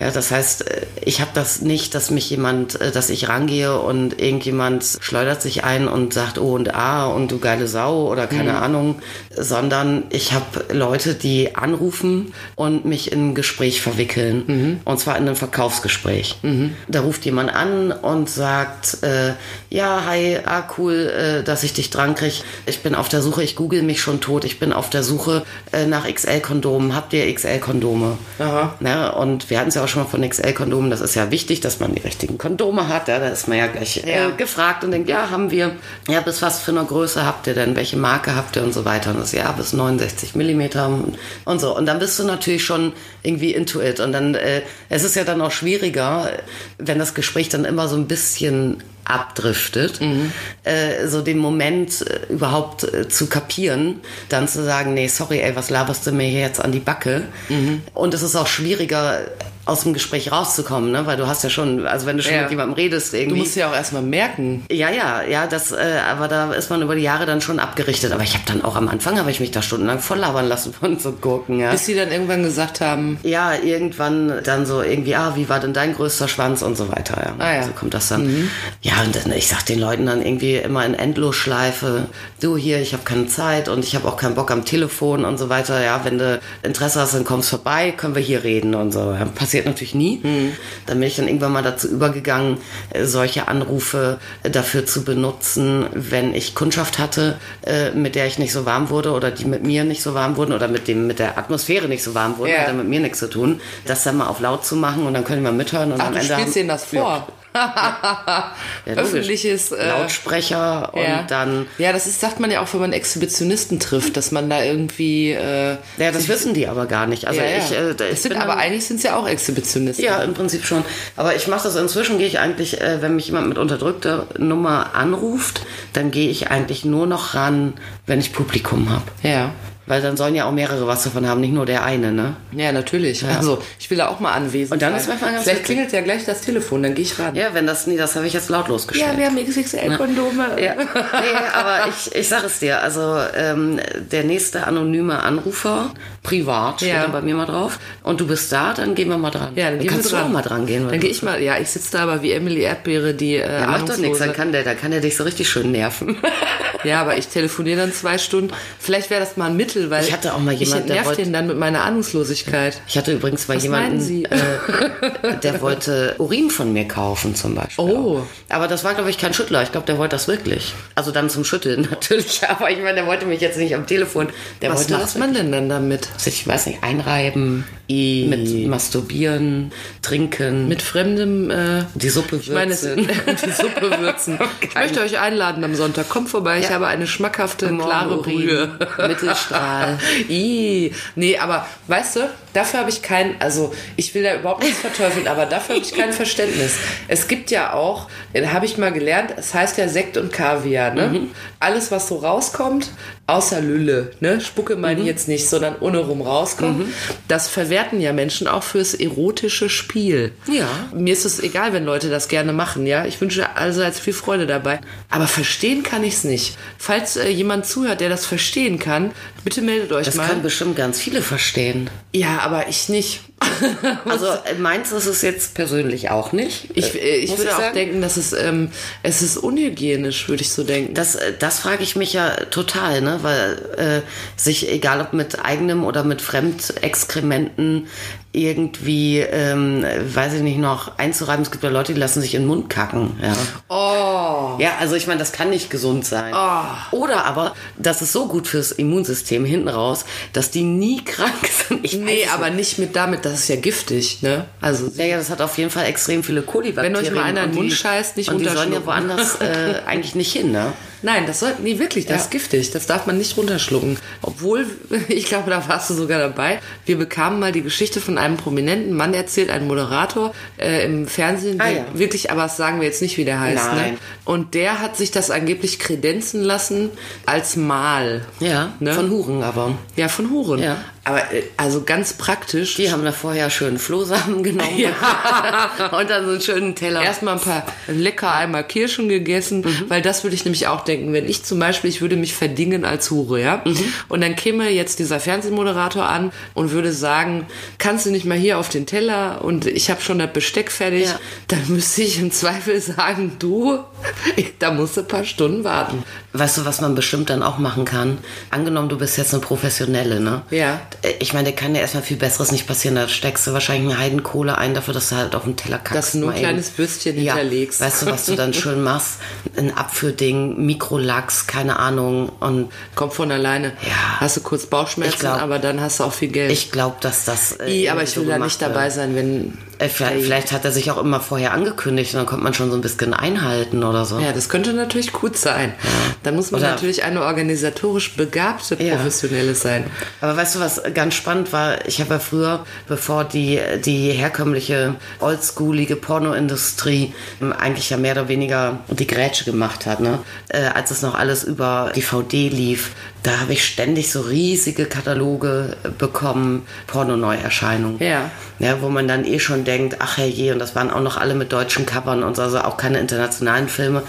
Ja, das heißt, äh, ich habe das nicht, dass mich jemand, äh, dass ich rangehe und irgendjemand schleudert sich ein und sagt oh und ah und du geile Sau oder keine Ahnung, sondern ich habe Leute, die anrufen und mich in ein Gespräch verwickeln. Und zwar in einem Verkaufsgespräch. Da ruft jemand an und sagt, äh, ja, hi, ah, cool, äh, dass ich dich dran krieg. Ich bin auf der Suche, ich google mich schon tot, ich bin auf der Suche äh, nach XL-Kondomen. Habt ihr XL-Kondome? Aha. Ja, und wir hatten es ja auch schon mal von XL-Kondomen. Das ist ja wichtig, dass man die richtigen Kondome hat. Ja, da ist man ja gleich. Äh, gefragt und denkt, ja, haben wir. Ja, bis was für eine Größe habt ihr denn? Welche Marke habt ihr und so weiter? Und das ja, bis 69 Millimeter und, und so. Und dann bist du natürlich schon irgendwie into it. Und dann, äh, es ist ja dann auch schwieriger, wenn das Gespräch dann immer so ein bisschen abdriftet, äh, so den Moment äh, überhaupt äh, zu kapieren, dann zu sagen, nee, sorry, ey, was laberst du mir hier jetzt an die Backe? Und es ist auch schwieriger, aus dem Gespräch rauszukommen, ne? weil du hast ja schon, also wenn du schon Ja. mit jemandem redest, Du irgendwie. musst ja auch erstmal merken. Ja, ja, ja, das, äh, aber da ist man über die Jahre dann schon abgerichtet. Aber ich habe dann auch am Anfang habe ich mich da stundenlang voll labern lassen (laughs) von so Gurken, ja. Bis sie dann irgendwann gesagt haben, Ja, irgendwann dann so irgendwie, ah, wie war denn dein größter Schwanz und so weiter. Ja. Ah, ja. So kommt das dann. Ja, und dann, ich sag den Leuten dann irgendwie immer in Endlosschleife, du hier, ich habe keine Zeit und ich habe auch keinen Bock am Telefon und so weiter. Ja, wenn du Interesse hast, dann kommst vorbei, können wir hier reden und so. Ja, passiert natürlich nie. Dann bin ich dann irgendwann mal dazu übergegangen, äh, solche Anrufe äh, dafür zu benutzen, wenn ich Kundschaft hatte, äh, mit der ich nicht so warm wurde oder die mit mir nicht so warm wurden oder mit dem mit der Atmosphäre nicht so warm wurden, Ja. hat dann mit mir nichts zu tun, das dann mal auf laut zu machen und dann können wir mithören und ach, am du Ende spielst denen das vor. Ja, logisch. Öffentliches äh, Lautsprecher und ja. dann Ja, das ist, sagt man ja auch, wenn man Exhibitionisten trifft, dass man da irgendwie. Äh, ja, das wissen die aber gar nicht. Also ja, ja. ich, äh, ich sind aber eigentlich sind es ja auch Exhibitionisten. Ja, im Prinzip schon. Aber ich mache das inzwischen, gehe ich eigentlich, äh, wenn mich jemand mit unterdrückter Nummer anruft, dann gehe ich eigentlich nur noch ran, wenn ich Publikum habe. Ja. Weil dann sollen ja auch mehrere was davon haben, nicht nur der eine, ne? Ja, natürlich. Also, ich will da auch mal anwesend Und dann sein. ist manchmal ganz Vielleicht klingelt ja gleich das Telefon, dann gehe ich ran. Ja, wenn das, nee, das habe ich jetzt lautlos gestellt. Ja, wir haben XXL-Kondome. Ja, nee, aber ich, ich sag es dir, also ähm, der nächste anonyme Anrufer, privat, steht Ja. dann bei mir mal drauf. Und du bist da, dann gehen wir mal dran. Ja, dann gehen kannst du dran. auch mal dran gehen. Dann gehe ich mal, ja, ich sitze da aber wie Emily Erdbeere, die äh, Ja, macht doch nichts, dann kann der, dann kann der dich so richtig schön nerven. Ja, aber ich telefoniere dann zwei Stunden. Vielleicht wäre das mal ein Mittel, weil Ich hatte auch mal jemand, ich der wollte- den dann mit meiner Ahnungslosigkeit. Ich hatte übrigens mal Was jemanden? Äh, der wollte Urin von mir kaufen zum Beispiel. Oh. auch. Aber das war, glaube ich, kein Schüttler. Ich glaube, der wollte das wirklich. Also dann zum Schütteln (laughs) natürlich. Aber ich meine, der wollte mich jetzt nicht am Telefon. Der Was wollte macht man denn dann damit? Ich weiß nicht, einreiben, mit masturbieren, trinken, Mit fremdem, äh, die Suppe ich meine, würzen. (laughs) die Suppe würzen. (laughs) Ich möchte euch einladen am Sonntag. Kommt vorbei, ich Ja. habe eine schmackhafte, klare Brühe. Mittelstrahl. (laughs) Ih. Nee, aber weißt du, dafür habe ich kein, also ich will da überhaupt nichts verteufeln, aber dafür habe ich kein Verständnis. Es gibt ja auch, da habe ich mal gelernt, es heißt ja Sekt und Kaviar, ne? Mhm. Alles, was so rauskommt, außer Lülle, ne? Spucke meine Mhm. ich jetzt nicht, sondern ohne rum rauskommt, das verwerten ja Menschen auch fürs erotische Spiel. Ja. Mir ist es egal, wenn Leute das gerne machen, ja. Ich wünsche allseits viel Freude dabei. Aber verstehen kann ich es nicht. Falls äh, jemand zuhört, der das verstehen kann, bitte meldet euch Das mal. können bestimmt ganz viele verstehen. ja, aber ich nicht. (laughs) Also äh, meins ist es jetzt persönlich auch nicht. Ich, äh, ich muss würde auch sagen. denken, dass es, ähm, es ist unhygienisch, würde ich so denken. Das, äh, das frage ich mich ja total, ne? Weil äh, sich, egal ob mit eigenem oder mit Fremdexkrementen, irgendwie, ähm, weiß ich nicht, noch einzureiben. Es gibt ja Leute, die lassen sich in den Mund kacken. Ja, oh. ja also ich meine, das kann nicht gesund sein. Oder aber, das ist so gut fürs Immunsystem hinten raus, dass die nie krank (laughs) sind. Ich Nee, aber nicht mit damit, das ist ja giftig, ne? Also Ja, ja, das hat auf jeden Fall extrem viele Kolibakterien. Wenn euch mal einer in den und Mund die- scheißt, nicht Und die sollen ja woanders äh, (laughs) eigentlich nicht hin, ne? Nein, das soll, nee, wirklich, das Ja. ist giftig. Das darf man nicht runterschlucken. Obwohl, (laughs) ich glaube, da warst du sogar dabei. Wir bekamen mal die Geschichte von einem prominenten Mann erzählt, ein Moderator äh, im Fernsehen. Ah, ja. Wirklich, aber das sagen wir jetzt nicht, wie der heißt. Ne? Nein. Und der hat sich das angeblich kredenzen lassen als Mal. Ja, Ne? von Huren aber. Ja, von Huren. Ja. Aber äh, also ganz praktisch. Die haben da vorher schön Flohsamen (laughs) genommen und dann so einen schönen Teller. Erstmal ein paar lecker einmal Kirschen gegessen, weil das würde ich nämlich auch denken, wenn ich zum Beispiel, ich würde mich verdingen als Hure, ja, und dann käme jetzt dieser Fernsehmoderator an und würde sagen, kannst du nicht mal hier auf den Teller und ich habe schon das Besteck fertig, Ja. dann müsste ich im Zweifel sagen, du, (laughs) da musst du ein paar Stunden warten. Weißt du, was man bestimmt dann auch machen kann? Angenommen, du bist jetzt eine Professionelle, ne? Ja. Ich meine, da kann ja erstmal viel Besseres nicht passieren. Da steckst du wahrscheinlich eine Heidenkohle ein dafür, dass du halt auf den Teller kackst. Dass du nur ein eben. kleines Würstchen ja. hinterlegst. Weißt du, was du dann (laughs) schön machst? Ein Abführding, Mikrolachs, keine Ahnung. Und Kommt von alleine. Ja. Hast du kurz Bauchschmerzen, glaub- aber dann hast du auch viel Geld. ich glaube, dass das. äh, I, aber ich so will da gemacht nicht dabei wird. sein, wenn. Äh, vielleicht, vielleicht hat er sich auch immer vorher angekündigt und dann kommt man schon so ein bisschen einhalten oder so. Ja, das könnte natürlich gut sein. Dann muss man Oder- natürlich eine organisatorisch begabte Ja. Professionelle sein. Aber weißt du, was ganz spannend war? Ich habe ja früher, bevor die, die herkömmliche, oldschoolige Pornoindustrie ähm, eigentlich ja mehr oder weniger die Grätsche gemacht hat, ne? Äh, als es noch alles über DVD lief, da habe ich ständig so riesige Kataloge äh, bekommen, Pornoneuerscheinungen. Ja. Ja, wo man dann eh schon denkt, ach herrje, und das waren auch noch alle mit deutschen Covern und so, also auch keine internationalen Filme.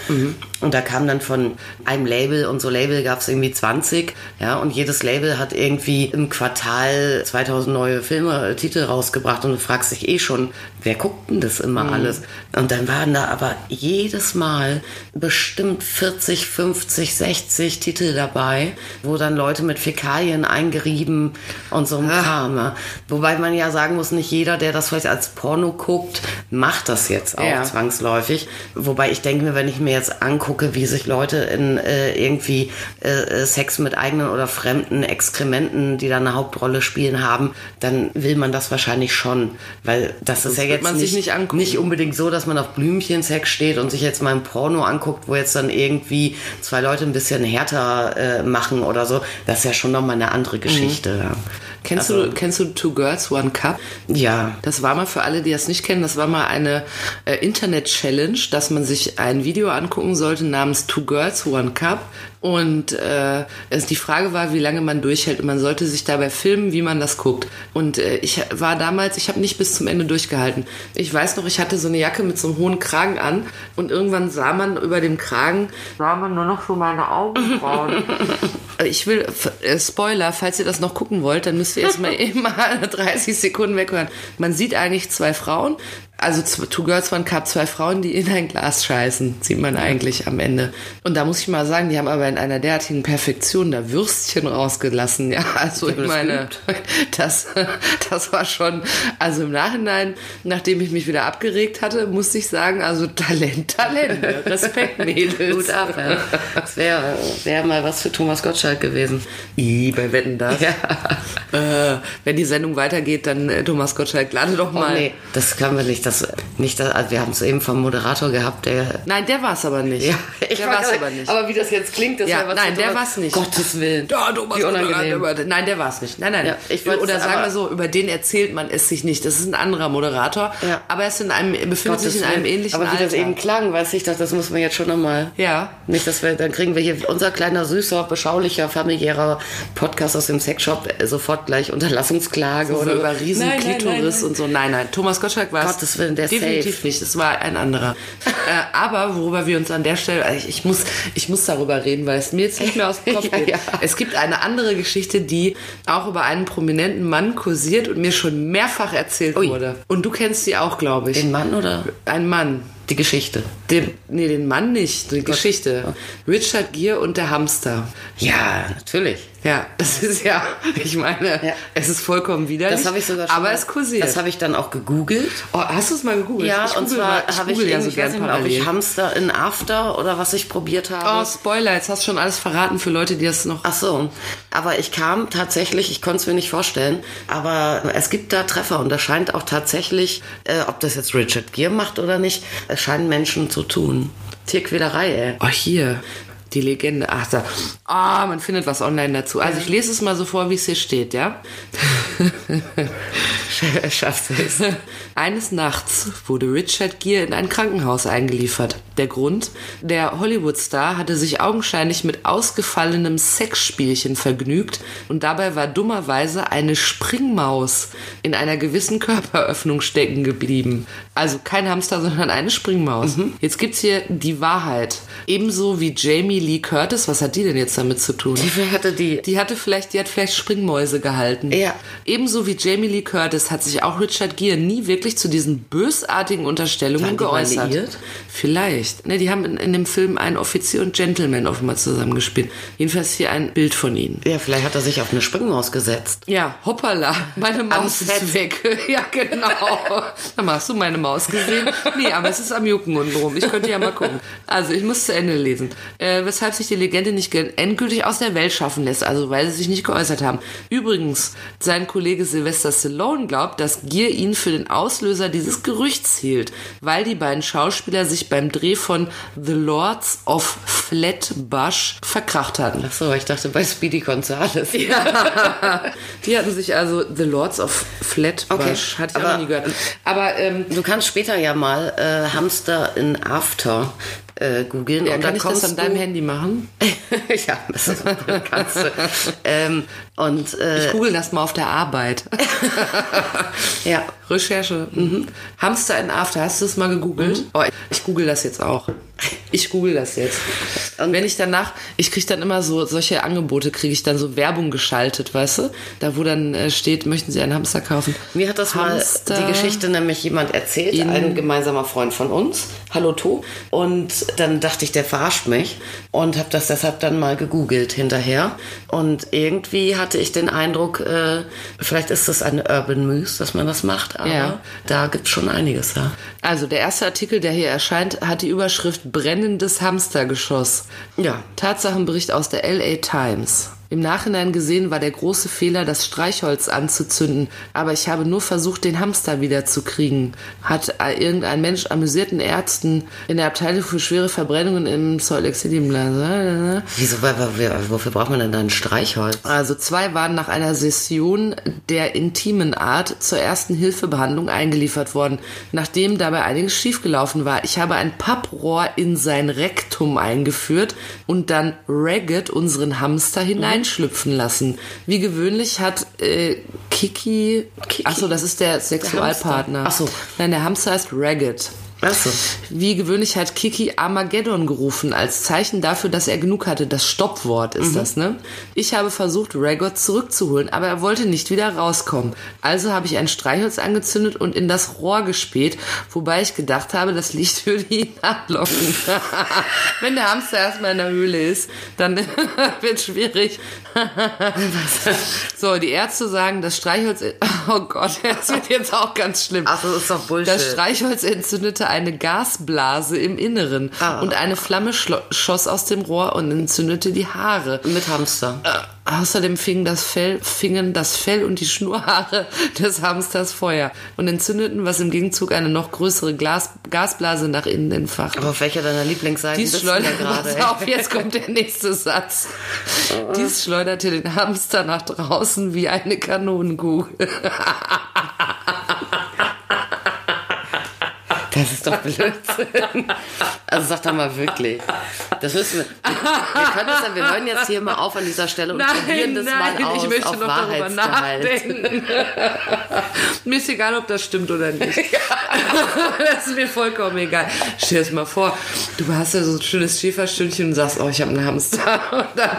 Und da kam dann von einem Label und so Label gab es irgendwie 20, ja, und jedes Label hat irgendwie im Quartal 2000 neue Filme, äh, Titel rausgebracht und du fragst dich eh schon, wer guckt denn das immer alles? Und dann waren da aber jedes Mal bestimmt 40, 50, 60 Titel dabei, wo dann Leute mit Fäkalien eingerieben und so ein Kram. ja. Wobei man ja sagen muss, nicht jeder, der das vielleicht als Porno guckt, macht das jetzt auch Ja. zwangsläufig. Wobei ich denke mir, wenn ich mir jetzt angucke, wie sich Leute in äh, irgendwie äh, äh, Sex mit eigenen oder fremden Exkrementen, die da eine Hauptrolle spielen haben, dann will man das wahrscheinlich schon. Weil das ist ja jetzt man nicht, sich nicht angucken. nicht unbedingt so, dass man auf Blümchensex steht und sich jetzt mal ein Porno anguckt, wo jetzt dann irgendwie zwei Leute ein bisschen härter äh, machen oder so. Das ist ja schon nochmal eine andere Geschichte. Ja. Kennst, Also- du, kennst du Two Girls, One Cup? Ja. Das war mal für alle, die das nicht kennen, das war mal eine äh, Internet-Challenge, dass man sich ein Video angucken sollte namens Two Girls, One Cup. Und äh, es, die Frage war, wie lange man durchhält. Und man sollte sich dabei filmen, wie man das guckt. Und äh, ich war damals, ich habe nicht bis zum Ende durchgehalten. Ich weiß noch, ich hatte so eine Jacke mit so einem hohen Kragen an. Und irgendwann sah man über dem Kragen, sah man nur noch so meine Augenbrauen. (laughs) ich will, äh, Spoiler, falls ihr das noch gucken wollt, dann müsst ihr erstmal immer 30 Sekunden weghören. Man sieht eigentlich zwei Frauen, also Two Girls One Cup, zwei Frauen, die in ein Glas scheißen, sieht man eigentlich am Ende. Und da muss ich mal sagen, die haben aber in einer derartigen Perfektion da Würstchen rausgelassen. Ja, (laughs) also ich meine, (laughs) das, das war schon, also im Nachhinein, nachdem ich mich wieder abgeregt hatte, musste ich sagen, also Talent, Talent, Respekt, (laughs) Mädels. Gut ab, ja. Das wäre wär mal was für Thomas Gottschalk gewesen. I, bei Wetten, das. Ja. Äh, wenn die Sendung weitergeht, dann äh, Thomas Gottschalk, lade doch mal. Oh, nee, das können wir nicht. Das, nicht das, also wir haben es eben vom Moderator gehabt, der. Nein, der war es aber nicht. Ja, ich der war es aber nicht. Aber wie das jetzt klingt, das ja, was Nein, der war es nicht. Gottes Willen. Ja, Thomas wie unangenehm. Nein, der war es nicht. Nein, nein. Ja, ich Oder sagen wir so, über den erzählt man es sich nicht. Das ist ein anderer Moderator, ja. aber er ist in einem, befindet Gottes sich in einem ähnlichen Aber wie Alter. das eben klang, weiß ich, dachte, das muss man jetzt schon nochmal. Ja. Nicht, dass wir, dann kriegen wir hier unser kleiner, süßer, beschaulicher, familiärer Podcast aus dem Sexshop äh, sofort gleich Unterlassungsklage so oder über riesen nein, Klitoris nein, und so. Nein, nein. Thomas Gottschalk war es definitiv safe. nicht. Es war ein anderer. (laughs) äh, aber worüber wir uns an der Stelle, also ich, ich, muss, ich muss darüber reden, weil es mir jetzt nicht mehr aus dem Kopf (laughs) geht. ja, ja. Es gibt eine andere Geschichte, die auch über einen prominenten Mann kursiert und mir schon mehrfach erzählt Ui. wurde. Und du kennst sie auch, glaube ich. Den Mann oder? Ein Mann. Die Geschichte. Den, nee, den Mann nicht. Die Gott. Geschichte. Richard Gere und der Hamster. Ja, natürlich. Ja, (laughs) das ist ja, ich meine, ja. es ist vollkommen widerlich. Das habe ich sogar schon. Aber es kursiert. Das habe ich dann auch gegoogelt. Oh, hast du es mal gegoogelt? Ja, und zwar habe ich, ja so ich weiß nicht mehr, ob ich Hamster in After oder was ich probiert habe. Oh, Spoiler, jetzt hast du schon alles verraten für Leute, die das noch. Ach so, aber ich kam tatsächlich, ich konnte es mir nicht vorstellen, aber es gibt da Treffer und das scheint auch tatsächlich, äh, ob das jetzt Richard Gere macht oder nicht, es scheinen Menschen zu tun. Tierquälerei, ey. Oh, hier die Legende. Ach, da. Ah, man findet was online dazu. Also ich lese es mal so vor, wie es hier steht, ja? (laughs) Schaffst du es? Eines Nachts wurde Richard Gere in ein Krankenhaus eingeliefert. Der Grund? Der Hollywood-Star hatte sich augenscheinlich mit ausgefallenem Sexspielchen vergnügt und dabei war dummerweise eine Springmaus in einer gewissen Körperöffnung stecken geblieben. Also kein Hamster, sondern eine Springmaus. Mhm. Jetzt gibt's hier die Wahrheit. Ebenso wie Jamie Lee Curtis, was hat die denn jetzt damit zu tun? Die hatte die. Die hatte vielleicht, die hat vielleicht Springmäuse gehalten. Ja. Ebenso wie Jamie Lee Curtis hat sich auch Richard Gere nie wirklich zu diesen bösartigen Unterstellungen geäußert. Vielleicht. Ne, die haben in, in, dem Film einen Offizier und Gentleman offenbar zusammengespielt. Jedenfalls hier ein Bild von ihnen. Ja, vielleicht hat er sich auf eine Springmaus gesetzt. Ja, hoppala, meine Maus ist weg. (laughs) ja, genau. (laughs) Dann hast du meine Maus gesehen? Nee, aber es ist am Jucken unten rum. Ich könnte ja mal gucken. Also, ich muss zu Ende lesen. Äh, weshalb sich die Legende nicht endgültig aus der Welt schaffen lässt, also weil sie sich nicht geäußert haben. Übrigens, sein Kollege Sylvester Stallone glaubt, dass Gier ihn für den Auslöser dieses Gerüchts hielt, weil die beiden Schauspieler sich beim Dreh von The Lords of Flatbush verkracht hatten. Ach so, ich dachte bei Speedy Gonzales. (laughs) Ja. die hatten sich also The Lords of Flatbush, okay. hatte ich aber, auch nie gehört. Aber ähm, du kannst später ja mal äh, Hamster in After äh, googeln. Ja, und kann ich das an deinem Handy machen? (laughs) ja, das kannst du. ähm, und, äh, ich google das mal auf der Arbeit. (laughs) ja. Recherche. Mhm. Hamster in After, hast du das mal gegoogelt? Mhm. Oh, ich google das jetzt auch. Ich google das jetzt. Und wenn ich danach, ich kriege dann immer so solche Angebote, kriege ich dann so Werbung geschaltet, weißt du? Da wo dann äh, steht, möchten Sie einen Hamster kaufen? Mir hat das Hamster mal die Geschichte nämlich jemand erzählt, ein gemeinsamer Freund von uns, Hallo To. Und dann dachte ich, der verarscht mich und habe das deshalb dann mal gegoogelt hinterher. Und irgendwie hatte ich den Eindruck, äh, vielleicht ist das eine Urban Muse, dass man das macht, aber ja. da gibt es schon einiges, ja. Also der erste Artikel, der hier erscheint, hat die Überschrift brennendes Hamstergeschoss. Ja. Tatsachenbericht aus der LA Times. Im Nachhinein gesehen war der große Fehler, das Streichholz anzuzünden, aber ich habe nur versucht, den Hamster wiederzukriegen. Hat irgendein Mensch amüsierten Ärzten in der Abteilung für schwere Verbrennungen im Salt Lake City Wieso, wofür braucht man denn dann ein Streichholz? also zwei waren nach einer Session der intimen Art zur ersten Hilfebehandlung eingeliefert worden, nachdem dabei einiges schiefgelaufen war. Ich habe ein Papprohr in sein Rektum eingeführt und dann Ragged, unseren Hamster, hineinschlüpfen lassen. Wie gewöhnlich hat äh, Kiki, Kiki? achso, das ist der Sexualpartner. Ach so. Nein, der Hamster heißt Ragged. Achso. Wie gewöhnlich hat Kiki Armageddon gerufen, als Zeichen dafür, dass er genug hatte. Das Stoppwort ist das, ne? Ich habe versucht, Ragot zurückzuholen, aber er wollte nicht wieder rauskommen. Also habe ich ein Streichholz angezündet und in das Rohr gespäht, wobei ich gedacht habe, das Licht (laughs) würde ihn ablocken. (laughs) Wenn der Hamster erstmal in der Höhle ist, dann (laughs) wird schwierig. so, die Ärzte sagen, das Streichholz... Oh Gott, das wird jetzt auch ganz schlimm. Ach, das ist doch Bullshit. Das Streichholz entzündete eine Gasblase im Inneren Ah. und eine Flamme schoss aus dem Rohr und entzündete die Haare. Mit Hamster. Äh, außerdem fing das Fell, fingen das Fell und die Schnurhaare (laughs) des Hamsters Feuer und entzündeten, was im Gegenzug eine noch größere Glas, Gasblase nach innen entfachte. Aber auf welcher deiner Lieblingsseiten Dies schleuderte, gerade? pass auf, jetzt kommt der nächste Satz. (laughs) Dies schleuderte den Hamster nach draußen wie eine Kanonenkugel. (laughs) Das ist doch Blödsinn. Also sag doch mal wirklich. Das müssen wir. Wir, können das dann, wir hören jetzt hier mal auf an dieser Stelle und probieren das mal aus ich möchte auf noch darüber nachdenken. (laughs) mir ist egal, ob das stimmt oder nicht. (laughs) das ist mir vollkommen egal. Stell dir das mal vor, du hast ja so ein schönes Schäferstündchen und sagst, oh, ich habe einen Hamster. (laughs) Und dann,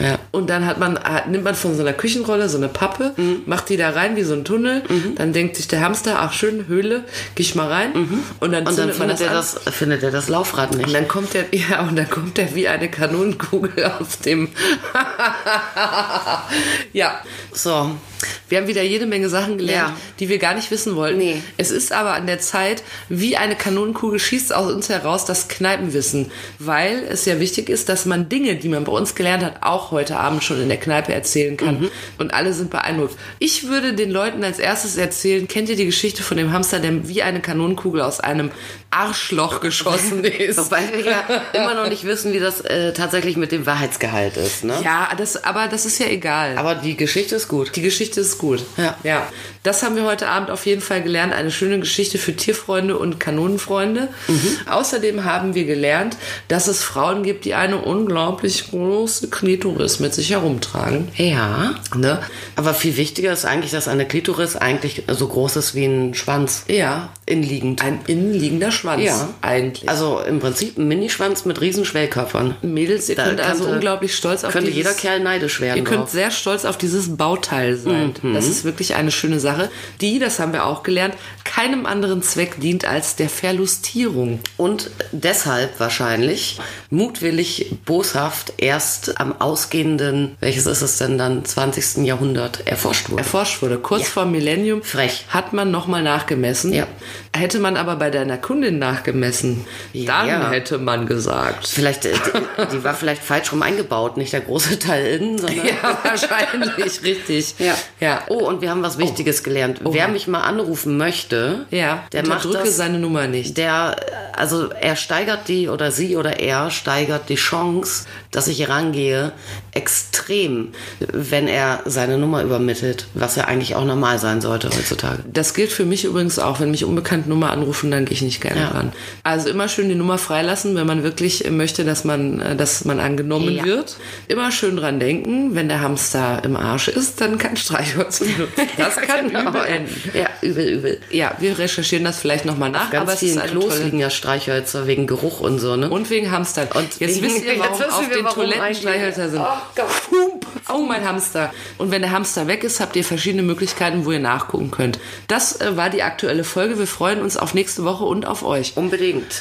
Ja. und dann hat man, hat, nimmt man von so einer Küchenrolle so eine Pappe, Mhm. macht die da rein wie so ein Tunnel. Dann denkt sich der Hamster, ach schön, Höhle, geh ich mal rein. Und dann, Mhm. Und dann zündet man findet er, an. das, findet er das Laufrad Und nicht. dann kommt er, ja, und dann kommt er wie eine Kanonenkugel (laughs) aus dem. (laughs) ja. So. Wir haben wieder jede Menge Sachen gelernt, Ja. die wir gar nicht wissen wollten. Nee. Es ist aber an der Zeit, wie eine Kanonenkugel schießt aus uns heraus das Kneipenwissen. Weil es ja wichtig ist, dass man Dinge, die man bei uns gelernt hat, auch heute Abend schon in der Kneipe erzählen kann. Mhm. Und alle sind beeindruckt. Ich würde den Leuten als erstes erzählen, kennt ihr die Geschichte von dem Hamster, der wie eine Kanonenkugel aus einem Arschloch geschossen (laughs) ist? Wobei wir ja (laughs) immer noch nicht wissen, wie das äh, tatsächlich mit dem Wahrheitsgehalt ist. Ne? Ja, das, aber das ist ja egal. Aber die Geschichte ist gut. Die Geschichte ist gut. Ja. ja. Das haben wir heute Abend auf jeden Fall gelernt. Eine schöne Geschichte für Tierfreunde und Kanonenfreunde. Mhm. Außerdem haben wir gelernt, dass es Frauen gibt, die eine unglaublich große Klitoris mit sich herumtragen. Ja. Ne? Aber viel wichtiger ist eigentlich, dass eine Klitoris eigentlich so groß ist wie ein Schwanz. Ja. Innenliegend. Ein innenliegender Schwanz. Ja. Eigentlich. Also im Prinzip ein Minischwanz mit riesen Schwellkörpern. Mädels, ihr Da könnt also unglaublich stolz auf Könnte dieses, jeder Kerl neidisch werden Ihr könnt drauf. sehr stolz auf dieses Bauteil sein. Das ist wirklich eine schöne Sache, die, das haben wir auch gelernt, keinem anderen Zweck dient als der Verlustierung. Und deshalb wahrscheinlich mutwillig, boshaft erst am ausgehenden, welches ist es denn dann, 20. Jahrhundert erforscht wurde. Erforscht wurde. Kurz vor Millennium Frech. hat man nochmal nachgemessen. Ja. Hätte man aber bei deiner Kundin nachgemessen, Ja, dann ja. hätte man gesagt. Vielleicht, äh, (laughs) die, die war vielleicht falsch rum eingebaut, nicht der große Teil innen, sondern... Ja, wahrscheinlich, richtig. Ja. Ja. Oh, und wir haben was Wichtiges gelernt. Wer mich mal anrufen möchte, Ja, der macht das. seine Nummer nicht. Der, also er steigert die oder sie oder er steigert die Chance, dass ich rangehe, extrem, wenn er seine Nummer übermittelt, was ja eigentlich auch normal sein sollte heutzutage. Das gilt für mich übrigens auch. Wenn mich unbekannte Nummer anrufen, dann gehe ich nicht gerne Ja. ran. Also immer schön die Nummer freilassen, wenn man wirklich möchte, dass man, äh, dass man angenommen Ja. wird. Immer schön dran denken, wenn der Hamster im Arsch ist, dann kann Streichholz (laughs) benutzen. Das kann Genau. übel enden. Ja, übel, übel. Ja, wir recherchieren das vielleicht nochmal nach, Ganz aber es ist Klos tolle... liegen ja Streichhölzer wegen Geruch und so, ne? Und wegen Hamstern. Und jetzt wegen- wisst ihr, warum wissen auf wir, den Toiletten Streichhölzer sind. Oh Hump. Oh, mein Hamster. Und wenn der Hamster weg ist, habt ihr verschiedene Möglichkeiten, wo ihr nachgucken könnt. Das äh, war die aktuelle Folge. Wir freuen uns auf nächste Woche und auf euch. Unbedingt.